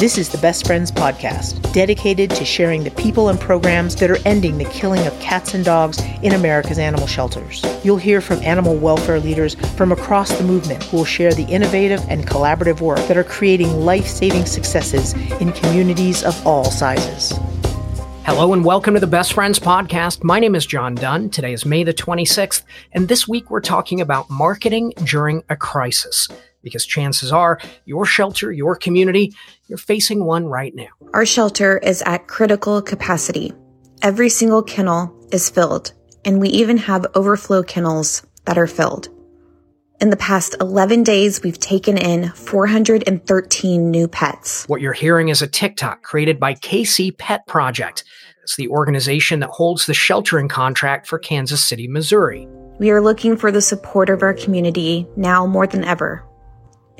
This is the Best Friends Podcast, dedicated to sharing the people and programs that are ending the killing of cats and dogs in America's animal shelters. You'll hear from animal welfare leaders from across the movement who will share the innovative and collaborative work that are creating life saving successes in communities of all sizes. Hello and welcome to the Best Friends Podcast. My name is John Dunn. Today is May the 26th, and this week we're talking about marketing during a crisis because chances are your shelter, your community, you're facing one right now. Our shelter is at critical capacity. Every single kennel is filled, and we even have overflow kennels that are filled. In the past 11 days, we've taken in 413 new pets. What you're hearing is a TikTok created by KC Pet Project. It's the organization that holds the sheltering contract for Kansas City, Missouri. We are looking for the support of our community now more than ever.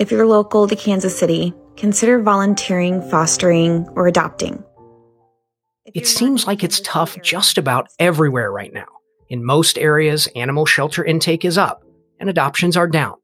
If you're local to Kansas City, consider volunteering, fostering, or adopting. It seems like it's tough just about everywhere right now. In most areas, animal shelter intake is up and adoptions are down.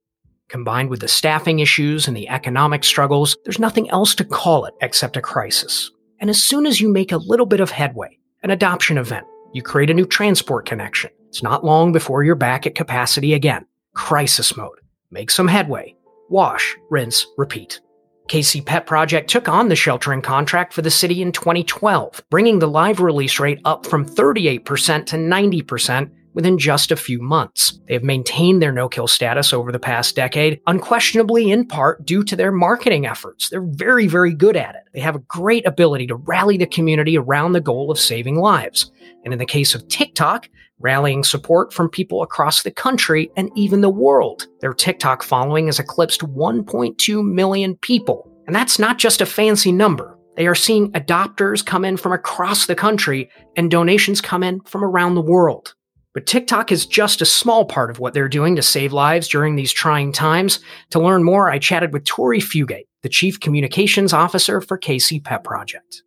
Combined with the staffing issues and the economic struggles, there's nothing else to call it except a crisis. And as soon as you make a little bit of headway, an adoption event, you create a new transport connection. It's not long before you're back at capacity again. Crisis mode. Make some headway wash, rinse, repeat. KC Pet Project took on the sheltering contract for the city in 2012, bringing the live release rate up from 38% to 90% within just a few months. They have maintained their no kill status over the past decade, unquestionably in part due to their marketing efforts. They're very, very good at it. They have a great ability to rally the community around the goal of saving lives. And in the case of TikTok, rallying support from people across the country and even the world. Their TikTok following has eclipsed 1.2 million people. And that's not just a fancy number. They are seeing adopters come in from across the country and donations come in from around the world. But TikTok is just a small part of what they're doing to save lives during these trying times. To learn more, I chatted with Tori Fugate, the Chief Communications Officer for KC Pet Project.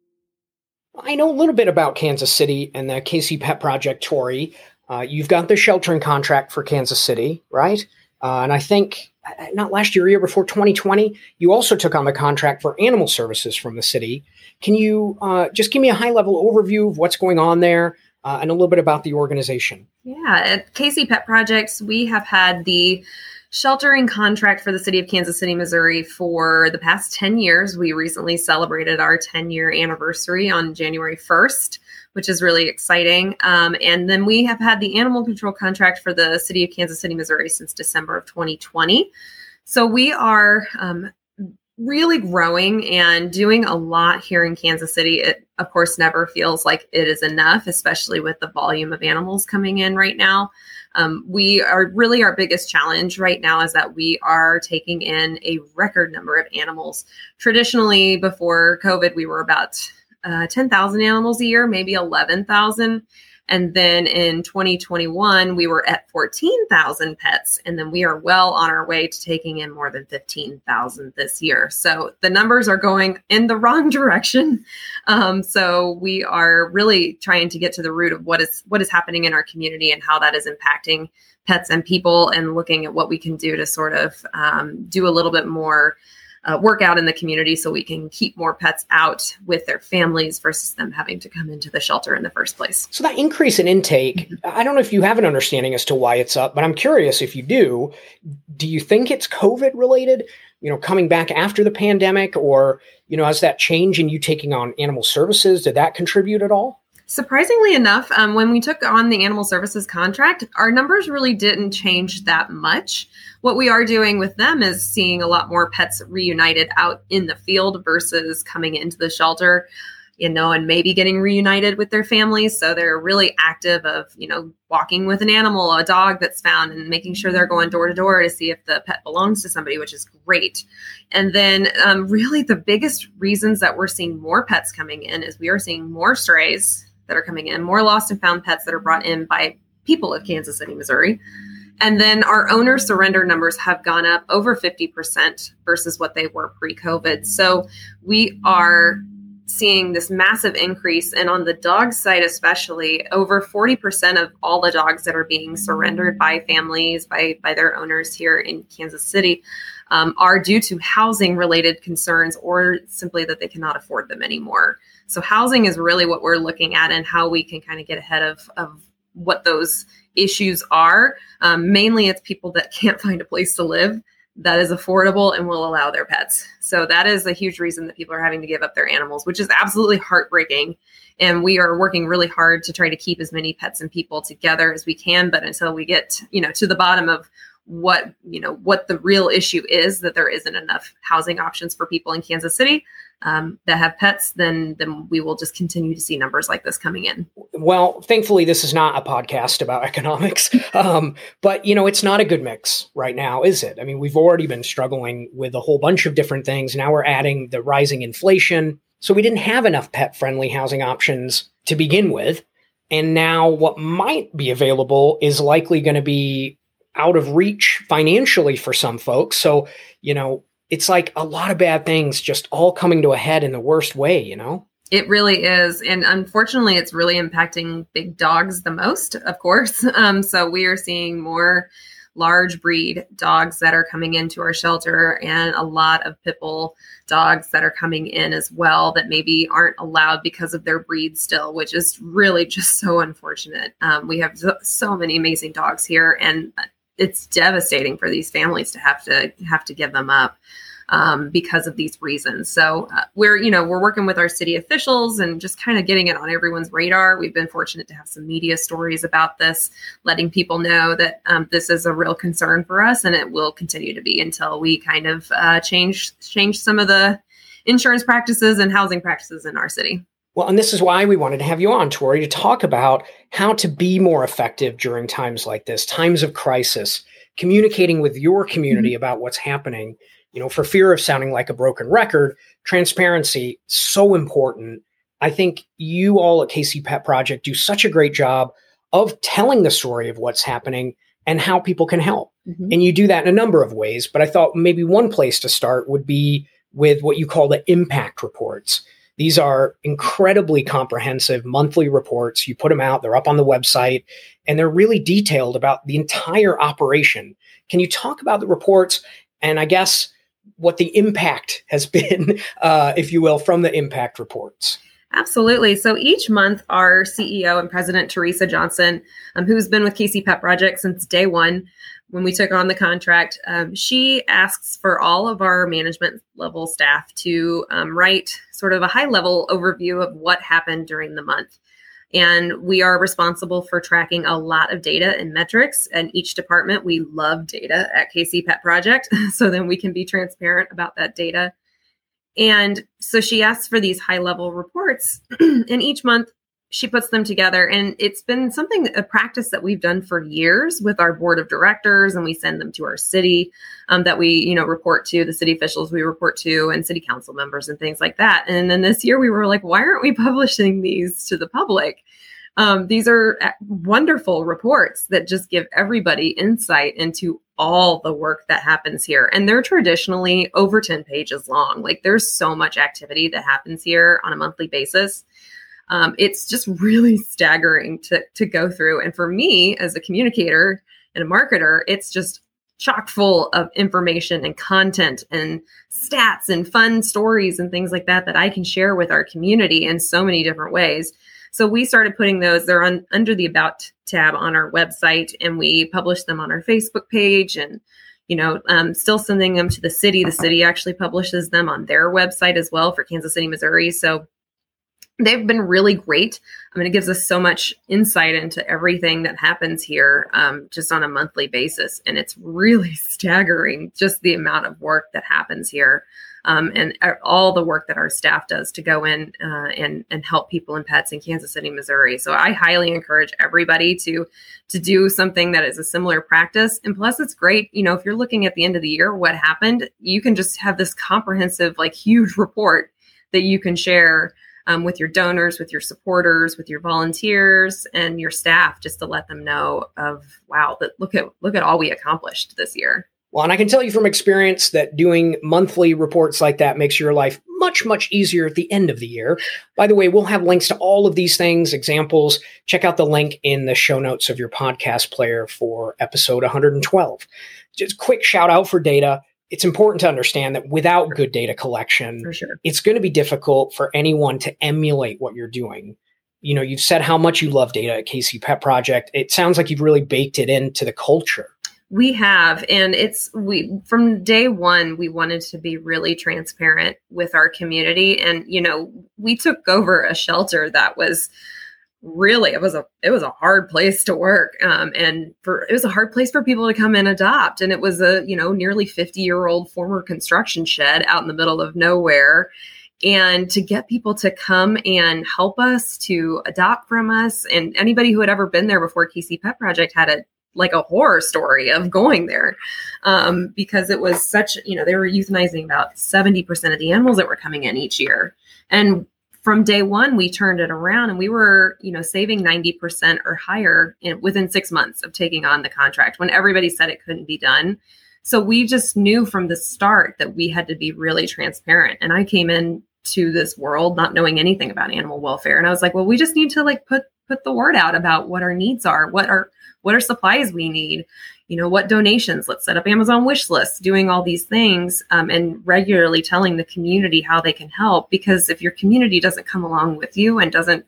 I know a little bit about Kansas City and the KC Pet Project, Tori. Uh, you've got the sheltering contract for Kansas City, right? Uh, and I think uh, not last year, year before 2020, you also took on the contract for animal services from the city. Can you uh, just give me a high level overview of what's going on there uh, and a little bit about the organization? Yeah, at KC Pet Projects, we have had the sheltering contract for the city of Kansas City, Missouri for the past 10 years. We recently celebrated our 10 year anniversary on January 1st, which is really exciting. Um, and then we have had the animal control contract for the city of Kansas City, Missouri since December of 2020. So we are um, really growing and doing a lot here in Kansas City. It, of course, never feels like it is enough, especially with the volume of animals coming in right now. Um, we are really our biggest challenge right now is that we are taking in a record number of animals. Traditionally, before COVID, we were about uh, 10,000 animals a year, maybe 11,000. And then in 2021, we were at 14,000 pets. And then we are well on our way to taking in more than 15,000 this year. So the numbers are going in the wrong direction. Um, so we are really trying to get to the root of what is what is happening in our community and how that is impacting pets and people and looking at what we can do to sort of um, do a little bit more uh, work out in the community so we can keep more pets out with their families versus them having to come into the shelter in the first place. So, that increase in intake, I don't know if you have an understanding as to why it's up, but I'm curious if you do. Do you think it's COVID related? You know, coming back after the pandemic, or, you know, has that change in you taking on animal services, did that contribute at all? Surprisingly enough, um, when we took on the animal services contract, our numbers really didn't change that much. What we are doing with them is seeing a lot more pets reunited out in the field versus coming into the shelter, you know, and maybe getting reunited with their families. So they're really active of, you know, walking with an animal, a dog that's found, and making sure they're going door to door to see if the pet belongs to somebody, which is great. And then, um, really, the biggest reasons that we're seeing more pets coming in is we are seeing more strays that are coming in, more lost and found pets that are brought in by people of Kansas City, Missouri. And then our owner surrender numbers have gone up over 50% versus what they were pre COVID. So we are seeing this massive increase. And on the dog side, especially, over 40% of all the dogs that are being surrendered by families, by, by their owners here in Kansas City, um, are due to housing related concerns or simply that they cannot afford them anymore. So, housing is really what we're looking at and how we can kind of get ahead of, of what those issues are. Um, mainly, it's people that can't find a place to live that is affordable and will allow their pets. So that is a huge reason that people are having to give up their animals, which is absolutely heartbreaking. And we are working really hard to try to keep as many pets and people together as we can. But until we get, you know, to the bottom of what you know what the real issue is that there isn't enough housing options for people in Kansas City um, that have pets, then then we will just continue to see numbers like this coming in. Well, thankfully, this is not a podcast about economics, um, but you know it's not a good mix right now, is it? I mean, we've already been struggling with a whole bunch of different things. Now we're adding the rising inflation, so we didn't have enough pet-friendly housing options to begin with. And now, what might be available is likely going to be out of reach financially for some folks. So, you know, it's like a lot of bad things just all coming to a head in the worst way, you know? It really is. And unfortunately, it's really impacting big dogs the most, of course. Um, so we are seeing more large breed dogs that are coming into our shelter and a lot of pit bull dogs that are coming in as well that maybe aren't allowed because of their breed still, which is really just so unfortunate. Um, we have so many amazing dogs here, and it's devastating for these families to have to have to give them up um, because of these reasons. So uh, we're you know we're working with our city officials and just kind of getting it on everyone's radar. We've been fortunate to have some media stories about this, letting people know that um, this is a real concern for us, and it will continue to be until we kind of uh, change change some of the insurance practices and housing practices in our city. Well, and this is why we wanted to have you on, Tori, to talk about how to be more effective during times like this, times of crisis, communicating with your community mm-hmm. about what's happening. You know, for fear of sounding like a broken record, transparency so important. I think you all at KC Pet Project do such a great job of telling the story of what's happening and how people can help. Mm-hmm. And you do that in a number of ways, but I thought maybe one place to start would be with what you call the impact reports. These are incredibly comprehensive monthly reports. You put them out, they're up on the website, and they're really detailed about the entire operation. Can you talk about the reports and I guess what the impact has been, uh, if you will, from the impact reports? Absolutely. So each month, our CEO and president, Teresa Johnson, um, who's been with KC Pet Project since day one, when we took on the contract, um, she asks for all of our management level staff to um, write sort of a high level overview of what happened during the month. And we are responsible for tracking a lot of data and metrics. And each department, we love data at KC Pet Project. so then we can be transparent about that data. And so she asks for these high level reports. and each month, she puts them together and it's been something a practice that we've done for years with our board of directors and we send them to our city um, that we you know report to the city officials we report to and city council members and things like that and then this year we were like why aren't we publishing these to the public um, these are uh, wonderful reports that just give everybody insight into all the work that happens here. And they're traditionally over 10 pages long. Like there's so much activity that happens here on a monthly basis um, it's just really staggering to to go through. And for me as a communicator and a marketer, it's just chock full of information and content and stats and fun stories and things like that that I can share with our community in so many different ways. So we started putting those, they're on under the about tab on our website and we publish them on our Facebook page and you know, um, still sending them to the city. The city actually publishes them on their website as well for Kansas City, Missouri. So they've been really great. I mean, it gives us so much insight into everything that happens here um, just on a monthly basis. And it's really staggering just the amount of work that happens here um, and all the work that our staff does to go in uh, and, and help people and pets in Kansas City, Missouri. So I highly encourage everybody to, to do something that is a similar practice. And plus, it's great. You know, if you're looking at the end of the year, what happened, you can just have this comprehensive, like huge report that you can share um, with your donors, with your supporters, with your volunteers, and your staff, just to let them know of wow, that look at look at all we accomplished this year. Well, and I can tell you from experience that doing monthly reports like that makes your life much, much easier at the end of the year. By the way, we'll have links to all of these things, examples. Check out the link in the show notes of your podcast player for episode 112. Just quick shout out for data. It's important to understand that without good data collection, sure. it's going to be difficult for anyone to emulate what you're doing. You know, you've said how much you love data at KC Pet Project. It sounds like you've really baked it into the culture. We have, and it's we from day one, we wanted to be really transparent with our community. And, you know, we took over a shelter that was really it was a it was a hard place to work um, and for it was a hard place for people to come and adopt and it was a you know nearly 50 year old former construction shed out in the middle of nowhere. And to get people to come and help us to adopt from us and anybody who had ever been there before KC Pet Project had a like a horror story of going there um, because it was such you know they were euthanizing about 70% of the animals that were coming in each year. And from day one we turned it around and we were you know saving 90% or higher in, within six months of taking on the contract when everybody said it couldn't be done. So we just knew from the start that we had to be really transparent. And i came in to this world not knowing anything about animal welfare. And i was like well we just need to like put put the word out about what our needs are what are what are supplies we need you know what donations let's set up amazon wish lists doing all these things um, and regularly telling the community how they can help. Because if your community doesn't come along with you and doesn't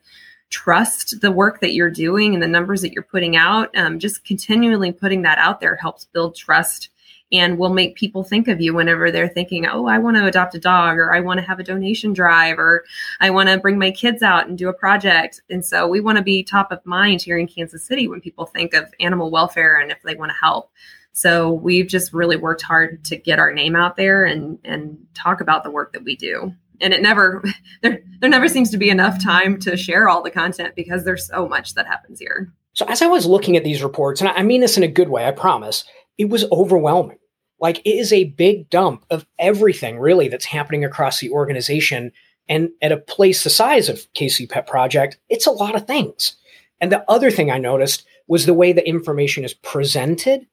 trust the work that you're doing and the numbers that you're putting out um, just continually putting that out there helps build trust and will make people think of you whenever they're thinking, oh, I want to adopt a dog, or I want to have a donation drive, or I want to bring my kids out and do a project. And so we want to be top of mind here in Kansas City when people think of animal welfare and if they want to help. So we've just really worked hard to get our name out there and and talk about the work that we do. And it never there there never seems to be enough time to share all the content because there's so much that happens here. So as I was looking at these reports, and I mean this in a good way, I promise, it was overwhelming. Like it is a big dump of everything really that's happening across the organization. And at a place the size of KC Pet Project, it's a lot of things. And the other thing I noticed was the way the information is presented.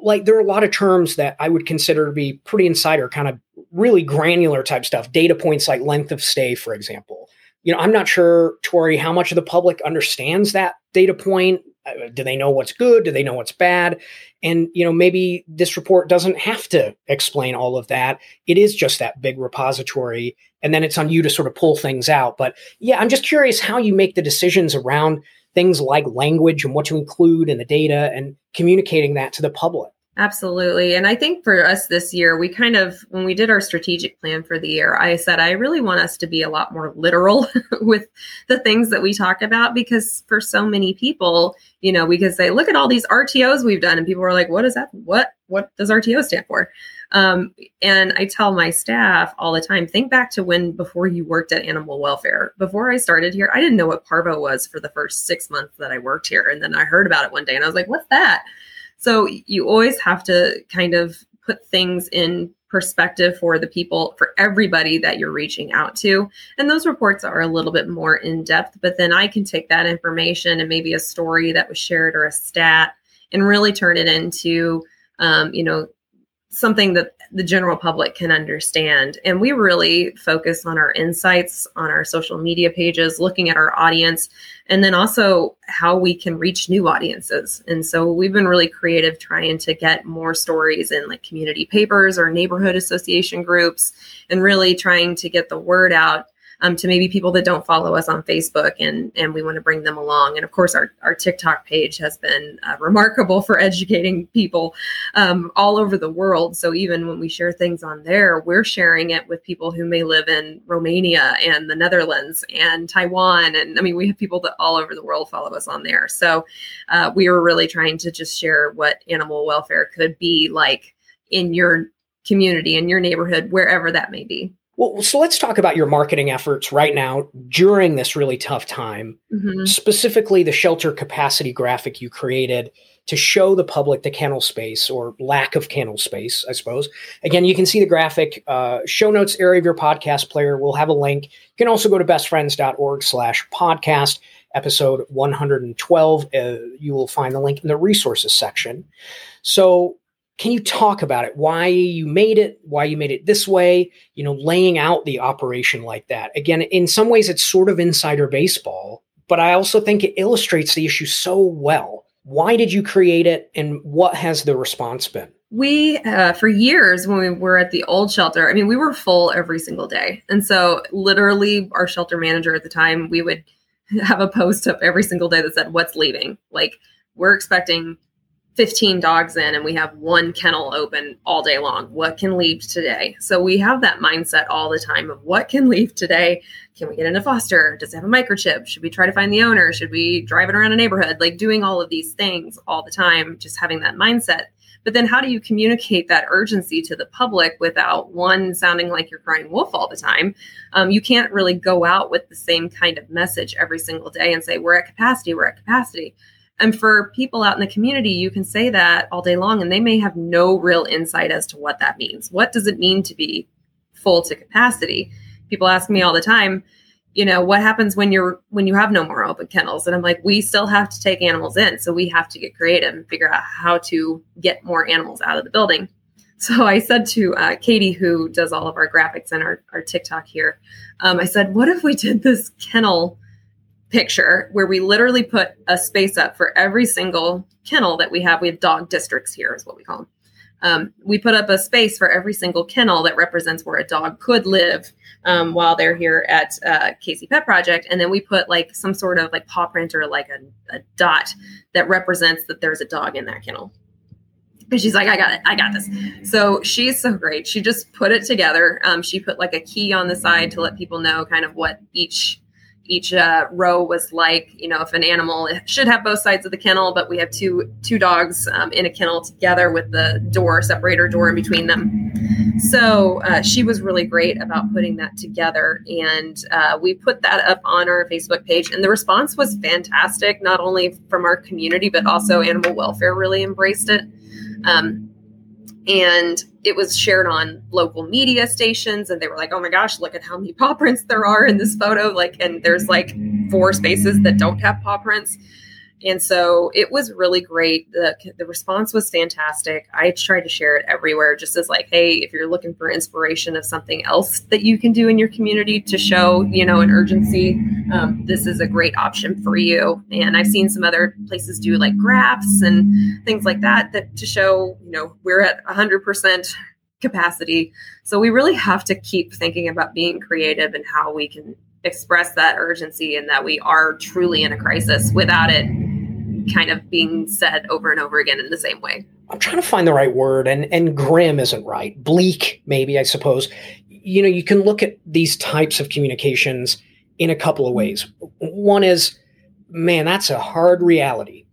Like there are a lot of terms that I would consider to be pretty insider, kind of really granular type stuff. Data points like length of stay, for example. You know, I'm not sure, Tori, how much of the public understands that data point. Uh, do they know what's good? Do they know what's bad? And, you know, maybe this report doesn't have to explain all of that. It is just that big repository. And then it's on you to sort of pull things out. But yeah, I'm just curious how you make the decisions around things like language and what to include in the data and communicating that to the public. Absolutely. And I think for us this year, we kind of, when we did our strategic plan for the year, I said, I really want us to be a lot more literal with the things that we talk about because for so many people, you know, we could say, look at all these RTOs we've done. And people are like, what is that? What, what does RTO stand for? Um, and I tell my staff all the time, think back to when before you worked at animal welfare. Before I started here, I didn't know what parvo was for the first six months that I worked here. And then I heard about it one day and I was like, what's that? So you always have to kind of put things in perspective for the people, for everybody that you're reaching out to. And those reports are a little bit more in depth, but then I can take that information and maybe a story that was shared or a stat and really turn it into, um, you know, something that the general public can understand. And we really focus on our insights on our social media pages, looking at our audience, and then also how we can reach new audiences. And so we've been really creative trying to get more stories in like community papers or neighborhood association groups and really trying to get the word out um, to maybe people that don't follow us on Facebook, and and we want to bring them along. And of course, our our TikTok page has been uh, remarkable for educating people um, all over the world. So even when we share things on there, we're sharing it with people who may live in Romania and the Netherlands and Taiwan, and I mean we have people that all over the world follow us on there. So uh, we were really trying to just share what animal welfare could be like in your community in your neighborhood wherever that may be well, so let's talk about your marketing efforts right now during this really tough time. Mm-hmm. Specifically, the shelter capacity graphic you created to show the public the kennel space or lack of kennel space, I suppose. Again, you can see the graphic. Uh, show notes area of your podcast player We'll have a link. You can also go to bestfriends.org slash podcast, episode 112. Uh, you will find the link in the resources section. So Can you talk about it? Why you made it, why you made it this way, you know, laying out the operation like that. Again, in some ways, it's sort of insider baseball, but I also think it illustrates the issue so well. Why did you create it and what has the response been? we uh, for years when we were at the old shelter i mean we were full every single day and so literally our shelter manager at the time we would have a post up every single day that said what's leaving like we're expecting 15 dogs in and we have one kennel open all day long. What can leave today? So we have that mindset all the time of what can leave today? Can we get into foster? Does it have a microchip? Should we try to find the owner? Should we drive it around a neighborhood? Like doing all of these things all the time just having that mindset. But then how do you communicate that urgency to the public without one sounding like you're crying wolf all the time? Um, you can't really go out with the same kind of message every single day and say, we're at capacity, we're at capacity. And for people out in the community, you can say that all day long, and they may have no real insight as to what that means. What does it mean to be full to capacity? People ask me all the time, you know what happens when you're when you have no more open kennels and i'm like we still have to take animals in so we have to get creative and figure out how to get more animals out of the building so i said to uh, katie who does all of our graphics and our, our tiktok here um, i said what if we did this kennel picture where we literally put a space up for every single kennel that we have we have dog districts here is what we call them um, we put up a space for every single kennel that represents where a dog could live um, while they're here at uh, KC Pet Project, and then we put like some sort of like paw print or like a, a dot that represents that there's a dog in that kennel. And she's like, I got it. I got this. So she's so great. She just put it together. Um, she put like a key on the side to let people know kind of what each each uh, row was like. You know, if an animal should have both sides of the kennel, but we have two two dogs um, in a kennel together with the door separator door in between them. So uh, she was really great about putting that together, and uh, we put that up on our Facebook page, and the response was fantastic. Not only from our community, but also animal welfare really embraced it. Um, and it was shared on local media stations and they were like oh my gosh look at how many paw prints there are in this photo like and there's like four spaces that don't have paw prints and so it was really great. The, the response was fantastic. I tried to share it everywhere, just as like, hey, if you're looking for inspiration of something else that you can do in your community to show, you know, an urgency, um, this is a great option for you. And I've seen some other places do like graphs and things like that that to show, you know, we're at 100% capacity. So we really have to keep thinking about being creative and how we can express that urgency and that we are truly in a crisis without it kind of being said over and over again in the same way. I'm trying to find the right word, and and grim isn't right. Bleak, maybe I suppose. You know, you can look at these types of communications in a couple of ways. One is, man, that's a hard reality,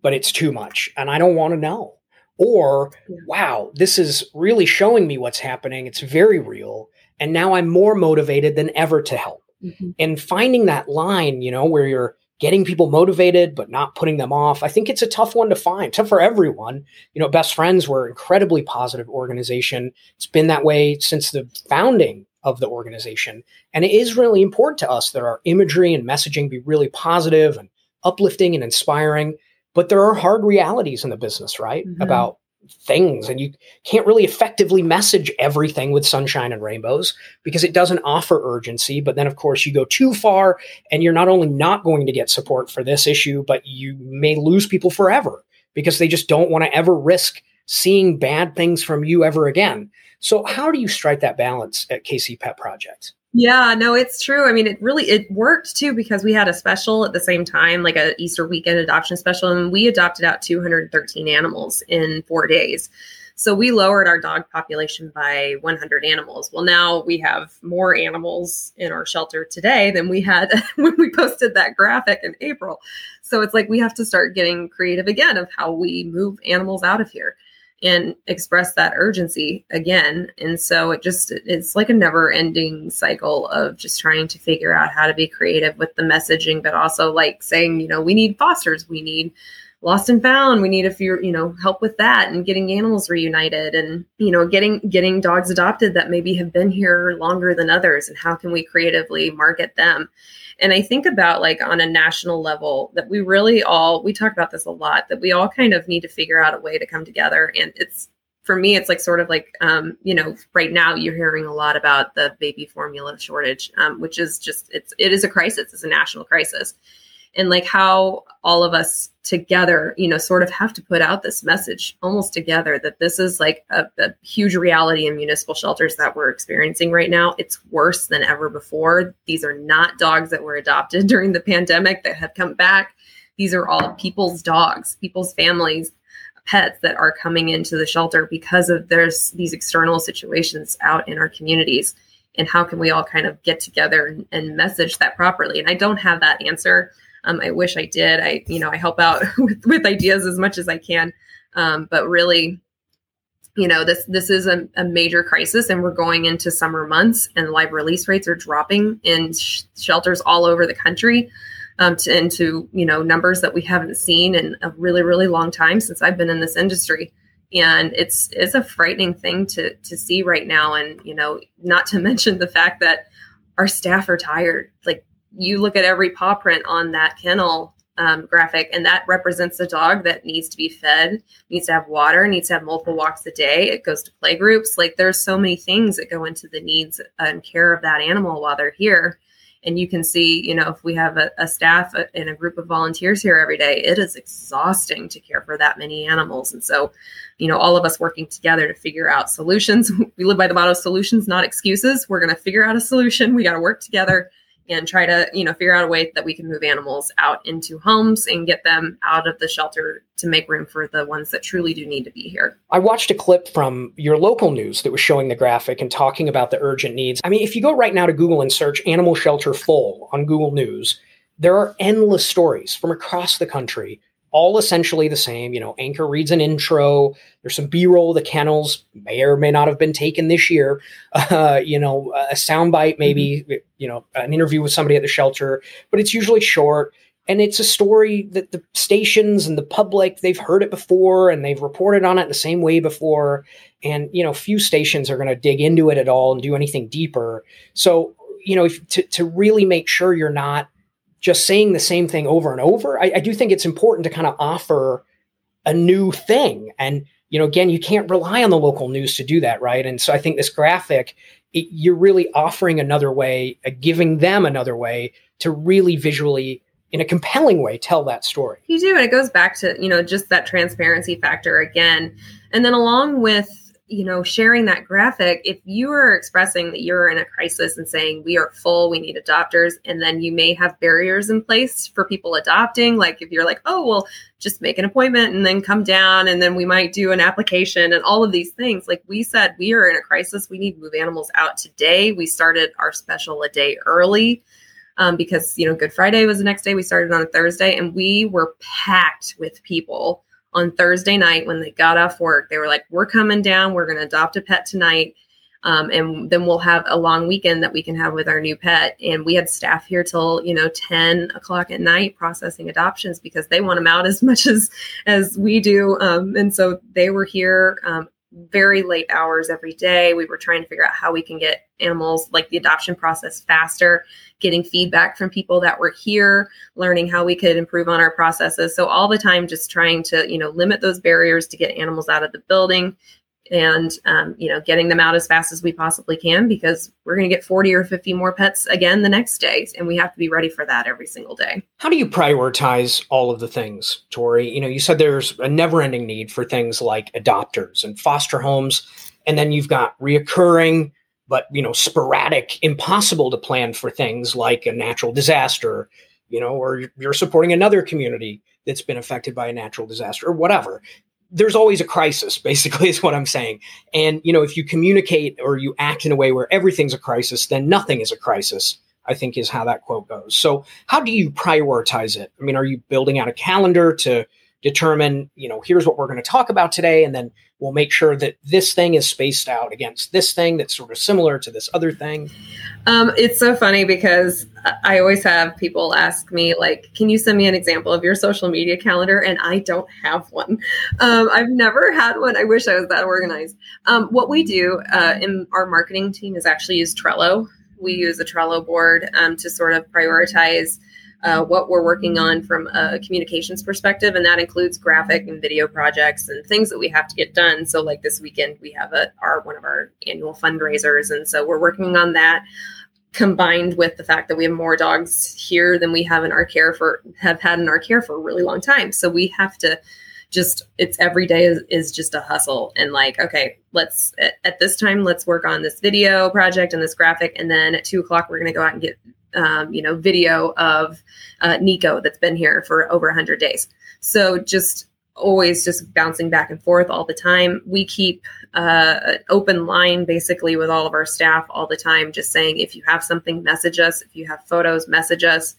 but it's too much, and I don't want to know. Or, wow, this is really showing me what's happening. It's very real, and now I'm more motivated than ever to help. Mm-hmm. And finding that line, you know, where you're getting people motivated but not putting them off. I think it's a tough one to find, tough for everyone. You know, Best Friends were incredibly positive organization. It's been that way since the founding of the organization. And it is really important to us that our imagery and messaging be really positive and uplifting and inspiring. But there are hard realities in the business, right? Mm-hmm. About things and you can't really effectively message everything with sunshine and rainbows because it doesn't offer urgency. But then of course you go too far and you're not only not going to get support for this issue but you may lose people forever because they just don't want to ever risk seeing bad things from you ever again. So how do you strike that balance at kc pet project yeah, no, it's true. I mean, it really it worked too because we had a special at the same time, like a Easter weekend adoption special, and we adopted out 213 animals in four days. So we lowered our dog population by 100 animals. Well, now we have more animals in our shelter today than we had when we posted that graphic in April. So it's like we have to start getting creative again of how we move animals out of here and express that urgency again. And so it just, it's like a never ending cycle of just trying to figure out how to be creative with the messaging, but also like saying, you know, we need fosters, we need lost and found we need a few you know help with that and getting animals reunited and you know getting getting dogs adopted that maybe have been here longer than others and how can we creatively market them and I think about like on a national level that we really all, we talk about this a lot, that we all kind of need to figure out a way to come together. And it's, for me, it's like sort of like, um, you know, right now you're hearing a lot about the baby formula shortage, um, which is just, it's, it is a crisis. It's a national crisis. And like how all of us together, you know, sort of have to put out this message almost together that this is like a, a huge reality in municipal shelters that we're experiencing right now. It's worse than ever before. These are not dogs that were adopted during the pandemic that have come back. These are all people's dogs, people's families pets that are coming into the shelter because of there's these external situations out in our communities and how can we all kind of get together and, and message that properly and i don't have that answer um, i wish i did. I you know i help out with, with ideas as much as i can. Um, but really you know this this is a, a, major crisis and we're going into summer months and live release rates are dropping in sh- shelters all over the country um, to, into you know numbers that we haven't seen in a really really long time since I've been in this industry, and it's it's a frightening thing to to see right now, and you know not to mention the fact that our staff are tired. Like you look at every paw print on that kennel um, graphic, and that represents a dog that needs to be fed, needs to have water, needs to have multiple walks a day. It goes to play groups. Like there's so many things that go into the needs and care of that animal while they're here. And you can see you know if we have a, a staff and a group of volunteers here every day it is exhausting to care for that many animals. And so you know all of us working together to figure out solutions. We live by the motto solutions not excuses. We're going to figure out a solution. We got to work together and try to you know figure out a way that we can move animals out into homes and get them out of the shelter to make room for the ones that truly do need to be here. I watched a clip from your local news that was showing the graphic and talking about the urgent needs. I mean if you go right now to google and search animal shelter full on google news there are endless stories from across the country all essentially the same. You know, Anchor reads an intro. There's some B-roll. The kennels may or may not have been taken this year. Uh, you know, a soundbite, maybe. Mm-hmm. You know, an interview with somebody at the shelter, but it's usually short. And it's a story that the stations and the public they've heard it before and they've reported on it the same way before. And you know, few stations are going to dig into it at all and do anything deeper. So you know, if, to to really make sure you're not just saying the same thing over and over. I, I do think it's important to kind of offer a new thing. And, you know, again, you can't rely on the local news to do that, right? And so I think this graphic, it, you're really offering another way, uh, giving them another way to really visually in a compelling way tell that story. You do, and it goes back to you know just that transparency factor again, and then along with you know, sharing that graphic, if you are expressing that you're in a crisis and saying we are full, we need adopters, and then you may have barriers in place for people adopting, like if you're like, oh, well, just make an appointment and then come down, and then we might do an application and all of these things. Like we said, we are in a crisis. We need to move animals out today. We started our special a day early. Um, because you know Good Friday was the next day. We started on a Thursday, and we were packed with people on Thursday night when they got off work. They were like, We're coming down. We're going to adopt a pet tonight. Um, and then we'll have a long weekend that we can have with our new pet. And we had staff here till you know ten o'clock at night processing adoptions because they want them out as much as as we do. Um, and so they were here um, very late hours every day. We were trying to figure out how we can get animals like the adoption process faster, getting feedback from people that were here, learning how we could improve on our processes. So all the time just trying to, you know, limit those barriers to get animals out of the building, and um, you know getting them out as fast as we possibly can because we're going to get 40 or 50 more pets again the next day and we have to be ready for that every single day. How do you prioritize all of the things tori? You know you said there's a never-ending need for things like adopters and foster homes and then you've got reoccurring but you know sporadic impossible to plan for things like a natural disaster you know or you're supporting another community that's been affected by a natural disaster or whatever there's always a crisis basically is what i'm saying. And you know if you communicate or you act in a way where everything's a crisis then nothing is a crisis i think is how that quote goes. So how do you prioritize it? I mean are you building out a calendar to determine you know here's what we're going to talk about today and then we'll make sure that this thing is spaced out against this thing that's sort of similar to this other thing um, it's so funny because I always have people ask me, like, can you send me an example of your social media calendar? And I don't have one. Um, I've never had one. I wish I was that organized. Um, what we do uh, in our marketing team is actually use Trello. We use a Trello board um, to sort of prioritize uh, what we're working on from a communications perspective, and that includes graphic and video projects and things that we have to get done. So, like this weekend, we have a our one of our annual fundraisers, and so we're working on that. Combined with the fact that we have more dogs here than we have in our care for have had in our care for a really long time, so we have to just it's every day is, is just a hustle and like okay let's at, at, this time let's work on this video project and this graphic and then at two o'clock we're going to go out and get um, you know video of uh, nico that's been here for over 100 days so just always just bouncing back and forth all the time we keep uh, an open line basically with all of our staff all the time just saying if you have something message us if you have photos message us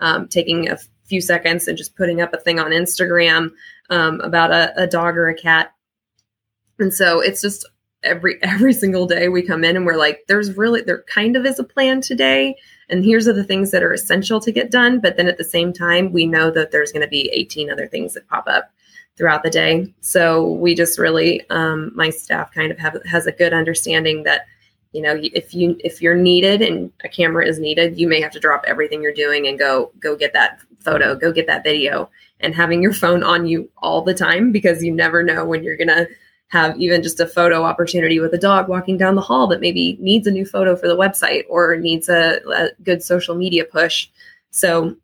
um, taking a few seconds and just putting up a thing on instagram um, about a, a dog or a cat. And so it's just every every single day we come in and we're like, there's really there kind of is a plan today. And here's are the things that are essential to get done. But then at the same time, we know that there's going to be 18 other things that pop up throughout the day. So we just really, um, my staff kind of have has a good understanding that you know if you if you're needed and a camera is needed you may have to drop everything you're doing and go go get that photo go get that video and having your phone on you all the time because you never know when you're going to have even just a photo opportunity with a dog walking down the hall that maybe needs a new photo for the website or needs a, a good social media push. So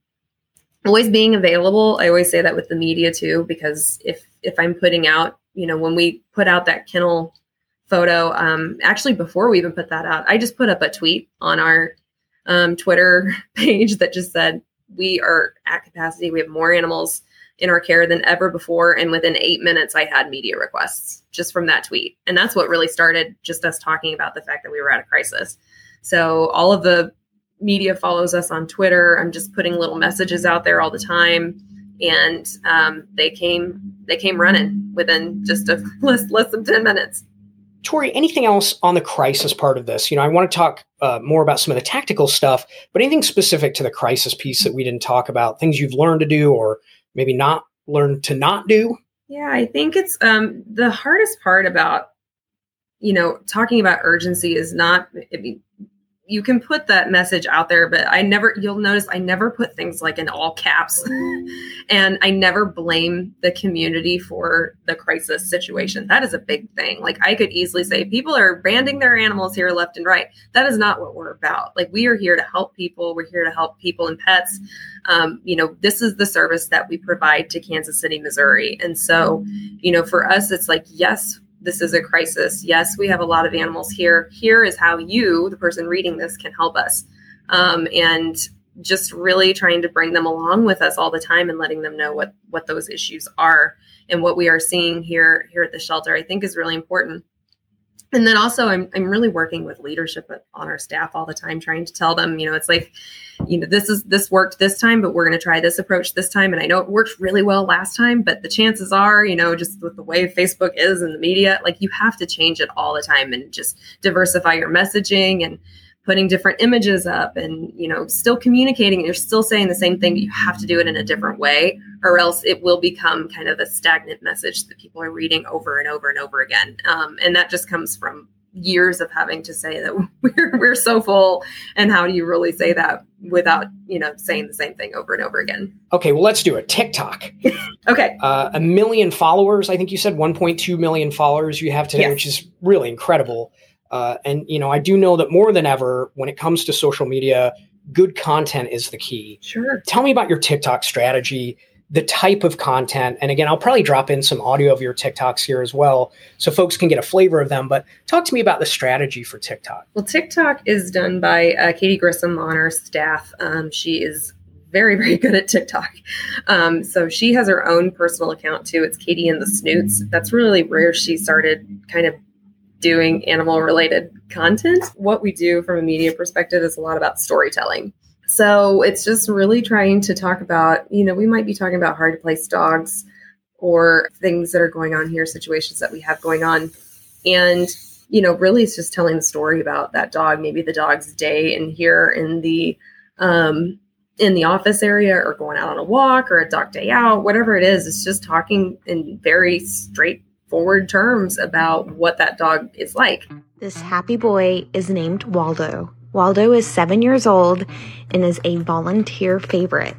always being available. I always say that with the media too, because if if I'm putting out, you know, when we put out that kennel photo, um, actually before we even put that out, I just put up a tweet on our um, Twitter page that just said, we are at capacity. We have more animals in our care than ever before. And within eight minutes, I had media requests just from that tweet. And that's what really started just us talking about the fact that we were at a crisis. So all of the media follows us on Twitter. I'm just putting little messages out there all the time. And um, they came they came running within just a less less than 10 minutes. Tori, anything else on the crisis part of this? You know, I want to talk uh, more about some of the tactical stuff, but anything specific to the crisis piece that we didn't talk about, things you've learned to do or maybe not learn to not do? Yeah, I think it's um, the hardest part about, you know, talking about urgency is not, you can put that message out there, but I never, you'll notice I never put things like in all caps. and I never blame the community for the crisis situation. That is a big thing. Like I could easily say people are branding their animals here left and right. That is not what we're about. Like we are here to help people. We're here to help people and pets. Um, you know, this is the service that we provide to Kansas City, Missouri. And so, you know, for us, it's like, yes, this is a crisis. Yes, we have a lot of animals here. Here is how you, the person reading this, can help us. Um, and just really trying to bring them along with us all the time and letting them know what what those issues are and what we are seeing here here at the shelter i think is really important and then also I'm, I'm really working with leadership on our staff all the time trying to tell them you know it's like you know this is this worked this time but we're going to try this approach this time. And i know it worked really well last time but the chances are you know just with the way facebook is and the media like you have to change it all the time and just diversify your messaging and putting different images up and you know still communicating you're still saying the same thing but you have to do it in a different way or else it will become kind of a stagnant message that people are reading over and over and over again. Um, and that just comes from years of having to say that we're, we're so full and how do you really say that without you know saying the same thing over and over again? Okay well let's do it. Tiktok. Okay. Uh, a million followers i think you said 1.2 million followers you have today yes. which is really incredible uh, and you know, I do know that more than ever, when it comes to social media, good content is the key. Sure. Tell me about your TikTok strategy, the type of content, and again, I'll probably drop in some audio of your TikToks here as well, so folks can get a flavor of them. But talk to me about the strategy for TikTok. Well, TikTok is done by uh, Katie Grissom on our staff. Um, she is very, very good at TikTok. Um, so she has her own personal account too. It's Katie and the Snoots. That's really where she started kind of doing animal related content. What we do from a media perspective is a lot about storytelling. So it's just really trying to talk about, you know, we might be talking about hard to place dogs or things that are going on here, situations that we have going on. And, you know, really it's just telling the story about that dog, maybe the dog's day in here in the um in the office area or going out on a walk or a dog day out, whatever it is, it's just talking in very straight forward terms about what that dog is like. This happy boy is named Waldo. Waldo is seven years old and is a volunteer favorite.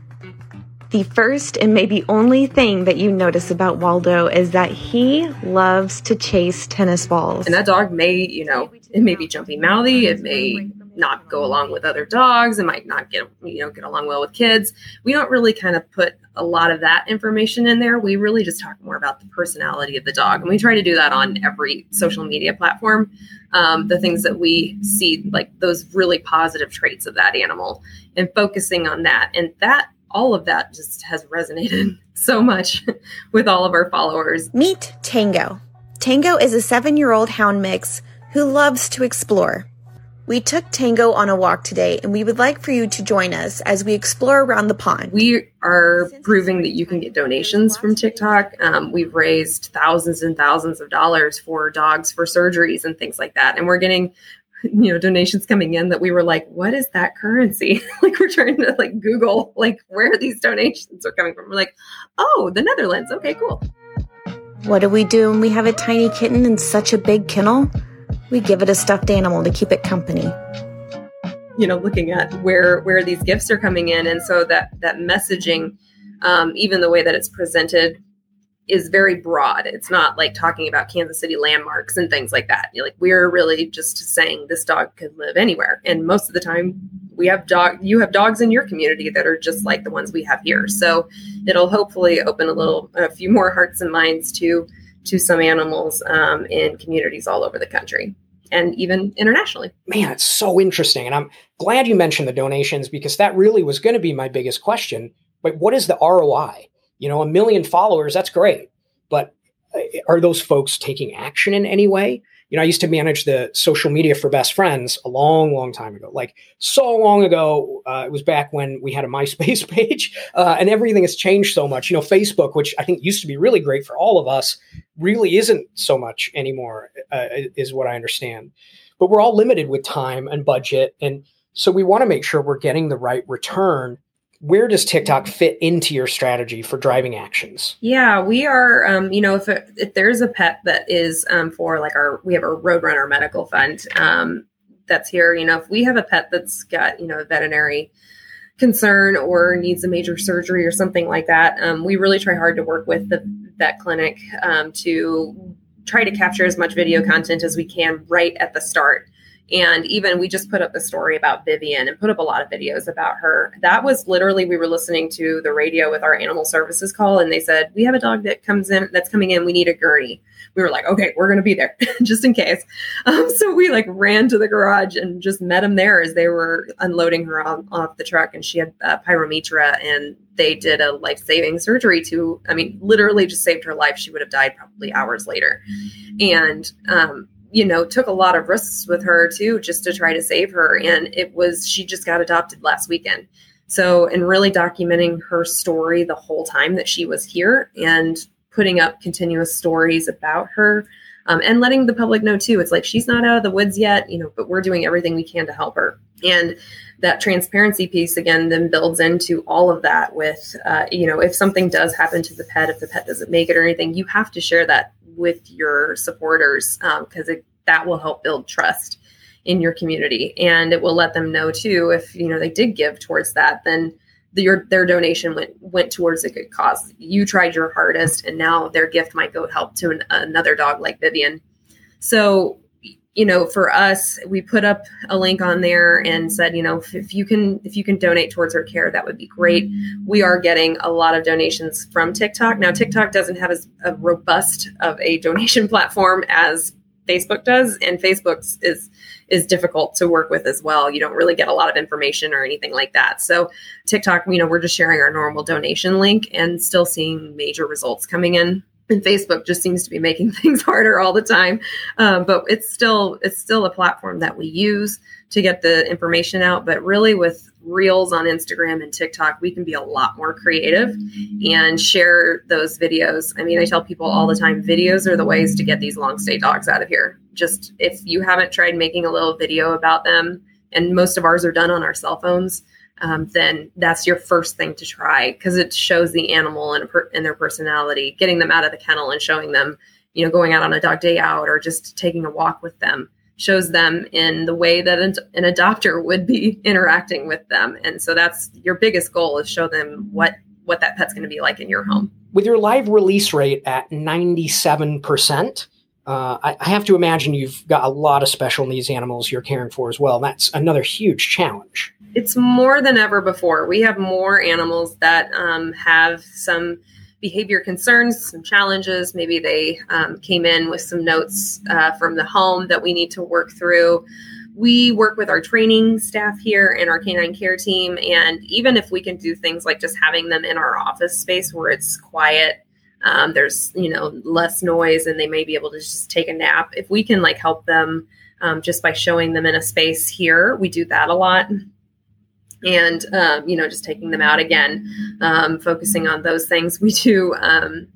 The first and maybe only thing that you notice about Waldo is that he loves to chase tennis balls. And that dog may, you know, it may be jumpy mouthy, it may not go along with other dogs, it might not get, you know, get along well with kids. We don't really kind of put a lot of that information in there. We really just talk more about the personality of the dog. And we try to do that on every social media platform. Um, the things that we see, like those really positive traits of that animal, and focusing on that. And that all of that just has resonated so much with all of our followers. Meet Tango. Tango is a seven year old hound mix who loves to explore. We took Tango on a walk today, and we would like for you to join us as we explore around the pond. We are proving that you can get donations from TikTok. Um, we've raised thousands and thousands of dollars for dogs for surgeries and things like that. And we're getting you know donations coming in that we were like what is that currency like we're trying to like google like where these donations are coming from we're like oh the netherlands okay cool what do we do when we have a tiny kitten in such a big kennel we give it a stuffed animal to keep it company you know looking at where where these gifts are coming in and so that that messaging um, even the way that it's presented is very broad. It's not like talking about Kansas City landmarks and things like that. You're like we're really just saying this dog could live anywhere. And most of the time we have dog you have dogs in your community that are just like the ones we have here. So it'll hopefully open a little a few more hearts and minds to to some animals um, in communities all over the country and even internationally. Man, it's so interesting. And I'm glad you mentioned the donations because that really was going to be my biggest question. But what is the ROI? You know, a million followers, that's great. But uh, are those folks taking action in any way? You know, I used to manage the social media for best friends a long, long time ago. Like so long ago, uh, it was back when we had a MySpace page, uh, and everything has changed so much. You know, Facebook, which I think used to be really great for all of us, really isn't so much anymore, uh, is what I understand. But we're all limited with time and budget, and so we want to make sure we're getting the right return where does TikTok fit into your strategy for driving actions? Yeah, we are. Um, you know, if it, if there's a pet that is um, for like our, we have a Roadrunner Medical Fund um, that's here. You know, if we have a pet that's got you know a veterinary concern or needs a major surgery or something like that, um, we really try hard to work with the vet clinic um, to try to capture as much video content as we can right at the start and even we just put up the story about Vivian and put up a lot of videos about her. That was literally we were listening to the radio with our animal services call, and they said we have a dog that comes in that's coming in. We need a gurney. We were like, okay, we're gonna be there just in case. Um, so we like ran to the garage and just met them there as they were unloading her off, off the truck, and she had uh, and they did a life saving surgery to, I mean, literally just saved her life. She would have died probably hours later, and um, you know, took a lot of risks with her too, just to try to save her. And it was, she just got adopted last weekend. So, and really documenting her story the whole time that she was here and putting up continuous stories about her um, and letting the public know too. It's like she's not out of the woods yet, you know, but we're doing everything we can to help her. And that transparency piece again then builds into all of that with, uh, you know, if something does happen to the pet, if the pet doesn't make it or anything, you have to share that with your supporters because um, that will help build trust in your community. And it will let them know too if you know they did give towards that then the, your their donation went went towards a good cause. You tried your hardest and now their gift might go help to an, another dog like vivian. So you know for us we put up a link on there and said you know if, if, you can if you can donate towards her care that would be great we are getting a lot of donations from tiktok now tiktok doesn't have as a robust of a donation platform as Facebook does, and Facebook's is is difficult to work with as well. You don't really get a lot of information or anything like that. So TikTok, you know, we're just sharing our normal donation link and still seeing major results coming in. And Facebook just seems to be making things harder all the time, um, but it's still it's still a platform that we use to get the information out. But really, with reels on Instagram and TikTok, we can be a lot more creative and share those videos. I mean, I tell people all the time videos are the ways to get these long stay dogs out of here. Just if you haven't tried making a little video about them, and most of ours are done on our cell phones. Um, then that's your first thing to try because it shows the animal and, per- their personality, getting them out of the kennel and showing them, you know, going out on a dog day out or just taking a walk with them shows them in the way that an, adopter would be interacting with them and so that's your biggest goal is show them what what that pet's going to be like in your home. With your live release rate at 97%, uh, I, I, have to imagine you've got a lot of special needs animals you're caring for as well. That's another huge challenge. It's more than ever before. We have more animals that um, have some behavior concerns, some challenges. Maybe they um, came in with some notes uh, from the home that we need to work through. We work with our training staff here and our canine care team. And even if we can do things like just having them in our office space where it's quiet um, there's you know less noise and they may be able to just take a nap. If we can like help them um, just by showing them in a space here we do that a lot. And um, you know just taking them out again um, focusing on those things. We do um,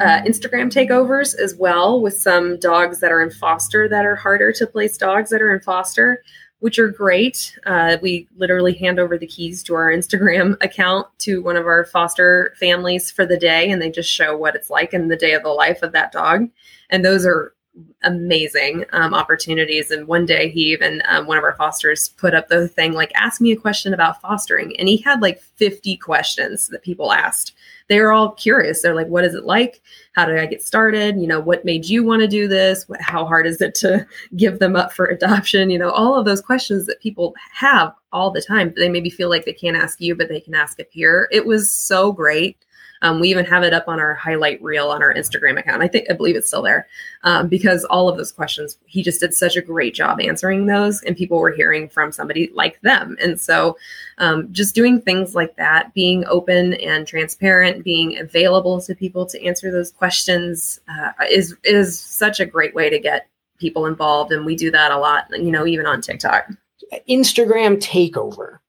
uh, instagram takeovers as well with some dogs that are in foster that are harder to place dogs that are in foster which are great. Uh, we literally hand over the keys to our Instagram account to one of our foster families for the day, and they just show what it's like in the day of the life of that dog. And those are amazing um, opportunities. And one day, he even, um, one of our fosters, put up the thing like, ask me a question about fostering. And he had like 50 questions that people asked they were all curious. They're like, what is it like? How did I get started? You know, what made you want to do this? How hard is it to give them up for adoption? You know, all of those questions that people have all the time. They maybe feel like they can't ask you, but they can ask a peer. It was so great. Um, we even have it up on our highlight reel on our Instagram account. I think I believe it's still there um, because all of those questions he just did such a great job answering those, and people were hearing from somebody like them. And so, um, just doing things like that, being open and transparent, being available to people to answer those questions uh, is is such a great way to get people involved, and we do that a lot. You know, even on TikTok. Instagram takeover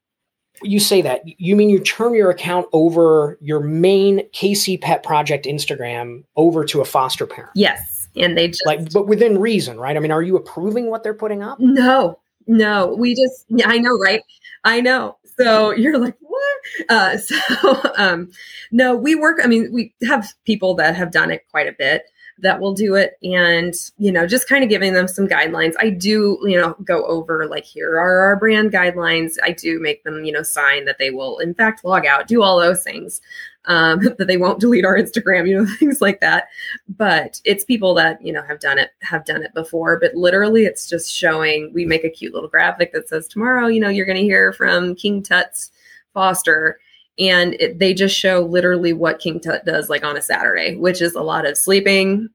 you say that you mean you turn your account over your main KC Pet Project Instagram over to a foster parent? Yes, and they just like, but within reason, right? I mean, are you approving what they're putting up? No, no. We just, I know, right? I know. So you're like, what? Uh, so, um, no, we work. I mean, we have people that have done it quite a bit that will do it and you know just kind of giving them some guidelines. I do you know go over like here are our brand guidelines. I do make them you know sign that they will in fact log out do all those things um, that they won't delete our instagram you know things like that. But it's people that you know have done it have done it before but literally it's just showing we make a cute little graphic that says tomorrow you know you're going to hear from king tut's foster and it, they just show literally what King Tut does like on a Saturday, which is a lot of sleeping,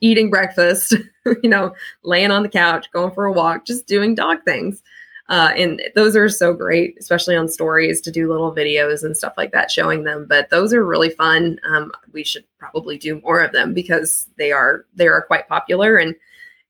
eating breakfast, you know, laying on the couch, going for a walk, just doing dog things. Uh, and those are so great, especially on stories to do little videos and stuff like that, showing them. But those are really fun. Um, we should probably do more of them because they are they are quite popular. And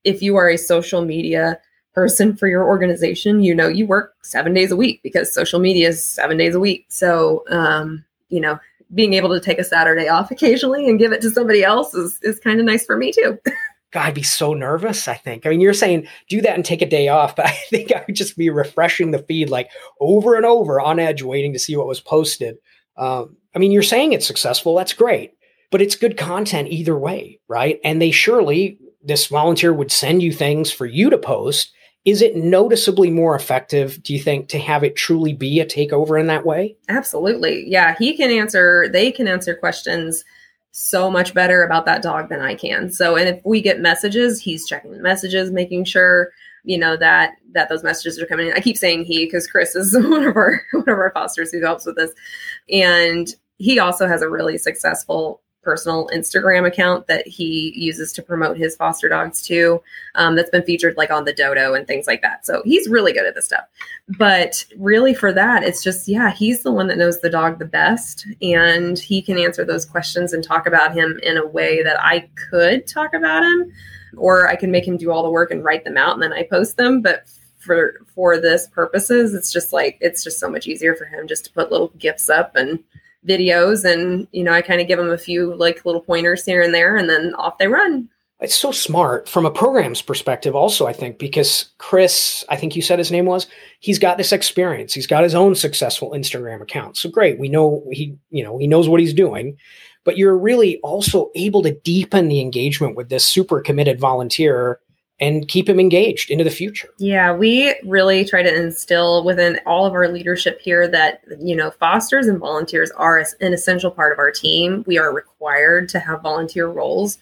if you are a social media person for your organization, you know, you work seven days a week because social media is seven days a week. So, um, you know, being able to take a Saturday off occasionally and give it to somebody else is, is kind of nice for me too. God, I'd be so nervous. I think. I mean, you're saying do that and take a day off, but I think I would just be refreshing the feed like over and over on edge, waiting to see what was posted. Um, I mean, you're saying it's successful. That's great, but it's good content either way, right? And they surely, this volunteer would send you things for you to post is it noticeably more effective, do you think, to have it truly be a takeover in that way? Absolutely. Yeah. He can answer, they can answer questions so much better about that dog than I can. So, and if we get messages, he's checking the messages, making sure you know that that those messages are coming in. I keep saying he because Chris is one of our one of our fosters who helps with this, and he also has a really successful personal Instagram account that he uses to promote his foster dogs too. Um, that's been featured like on the Dodo and things like that. So he's really good at this stuff. But really, for that, it's just yeah, he's the one that knows the dog the best, and he can answer those questions and talk about him in a way that I could talk about him, or I can make him do all the work and write them out, and then I post them. But for for this purposes, it's just like it's just so much easier for him just to put little gifts up and videos and you know i kind of give them a few like little pointers here and there and then off they run. It's so smart from a program's perspective also i think because chris i think you said his name was he's got this experience. He's got his own successful instagram account. So great we know he you know he knows what he's doing. But you're really also able to deepen the engagement with this super committed volunteer and keep them engaged into the future. Yeah, we really try to instill within all of our leadership here that you know fosters and volunteers are an essential part of our team. We are required to have volunteer roles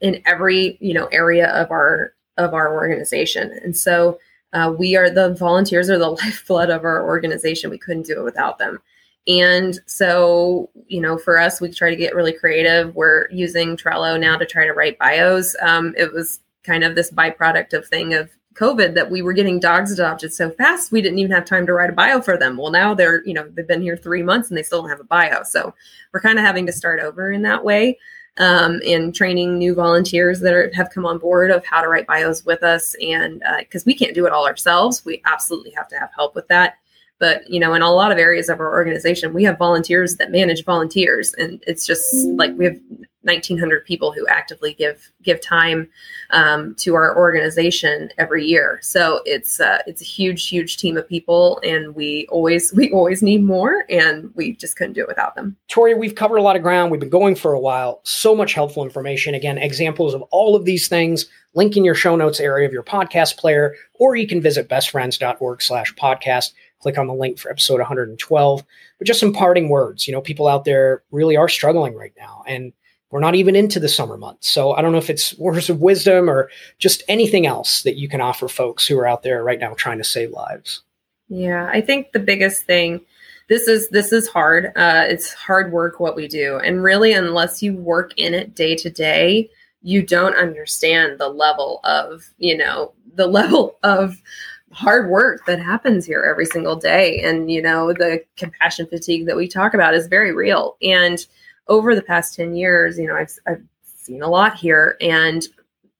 in every you know area of our of our organization, and so uh, we are the volunteers are the lifeblood of our organization. We couldn't do it without them. And so, you know, for us, we try to get really creative. We're using Trello now to try to write bios. Um, it was kind of this byproduct of thing of COVID that we were getting dogs adopted so fast we didn't even have time to write a bio for them. Well, now they're, you know, they've been here three months and they still don't have a bio. So we're kind of having to start over in that way. Um, and training new volunteers that are, have come on board of how to write bios with us. And because uh, we can't do it all ourselves, we absolutely have to have help with that. But you know, in a lot of areas of our organization, we have volunteers that manage volunteers, and it's just like we have 1,900 people who actively give give time um, to our organization every year. So it's uh, it's a huge, huge team of people, and we always we always need more, and we just couldn't do it without them. Tori, we've covered a lot of ground. We've been going for a while. So much helpful information. Again, examples of all of these things. Link in your show notes area of your podcast player, or you can visit bestfriends.org/podcast. Click on the link for episode 112. But just some parting words. You know, people out there really are struggling right now, and we're not even into the summer months. So I don't know if it's words of wisdom or just anything else that you can offer folks who are out there right now trying to save lives. Yeah, I think the biggest thing this is this is hard. Uh, it's hard work what we do, and really, unless you work in it day to day, you don't understand the level of you know the level of hard work that happens here every single day, and you know the compassion fatigue that we talk about is very real and over the past 10 years, you know, I've, I've seen a lot here and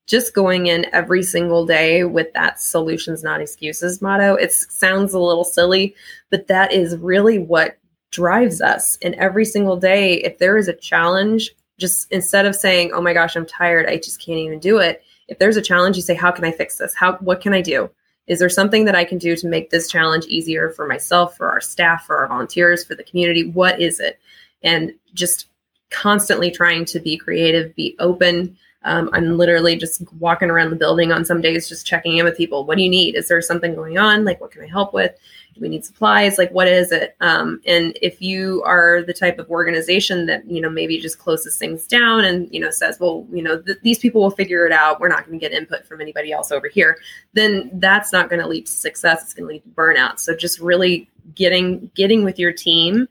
just going in every single day with that solutions, not excuses motto. It sounds a little silly, but that is really what drives us. And every single day, if there is a challenge, just instead of saying, oh my gosh, I'm tired, I just can't even do it. If there's a challenge, you say, how can I fix this? How, what can I do? Is there something that I can do to make this challenge easier for myself, for our staff, for our volunteers, for the community? What is it? And just constantly trying to be creative, be open. Um, I'm literally just walking around the building on some days, just checking in with people. What do you need? Is there something going on? Like, what can I help with? Do we need supplies? Like, what is it? Um, and if you are the type of organization that, you know, maybe just closes things down and, you know, says, well, you know, th- these people will figure it out. We're not going to get input from anybody else over here, then that's not going to lead to success. It's going to lead to burnout. So just really getting, getting with your team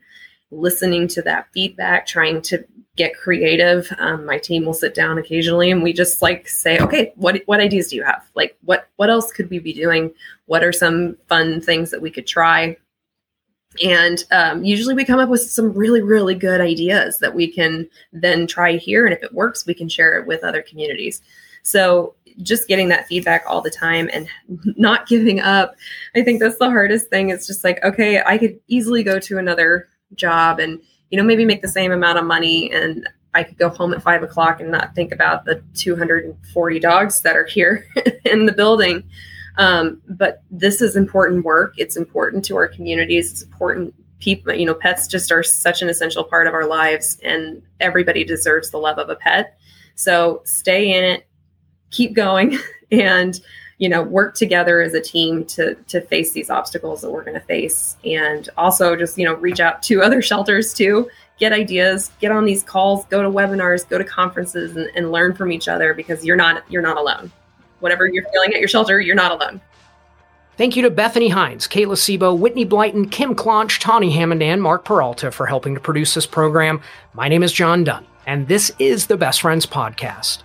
listening to that feedback, trying to get creative. Um, my team will sit down occasionally and we just like say, okay, what what ideas do you have? Like what what else could we be doing? What are some fun things that we could try? And um, usually we come up with some really, really good ideas that we can then try here. And if it works, we can share it with other communities. So just getting that feedback all the time and not giving up. I think that's the hardest thing. It's just like, okay, I could easily go to another job and you know maybe make the same amount of money and i could go home at five o'clock and not think about the 240 dogs that are here in the building. Um, but this is important work. It's important to our communities. It's important people you know pets just are such an essential part of our lives and everybody deserves the love of a pet. So stay in it keep going and you know work together as a team to to face these obstacles that we're going to face and also just you know reach out to other shelters too get ideas get on these calls go to webinars go to conferences and, and learn from each other because you're not you're not alone whatever you're feeling at your shelter you're not alone Thank you to Bethany Hines, Kayla Sebo, Whitney Blyton, Kim Clonch, Tawny Hammond, and Mark Peralta for helping to produce this program. My name is John Dunn, and this is the Best Friends Podcast.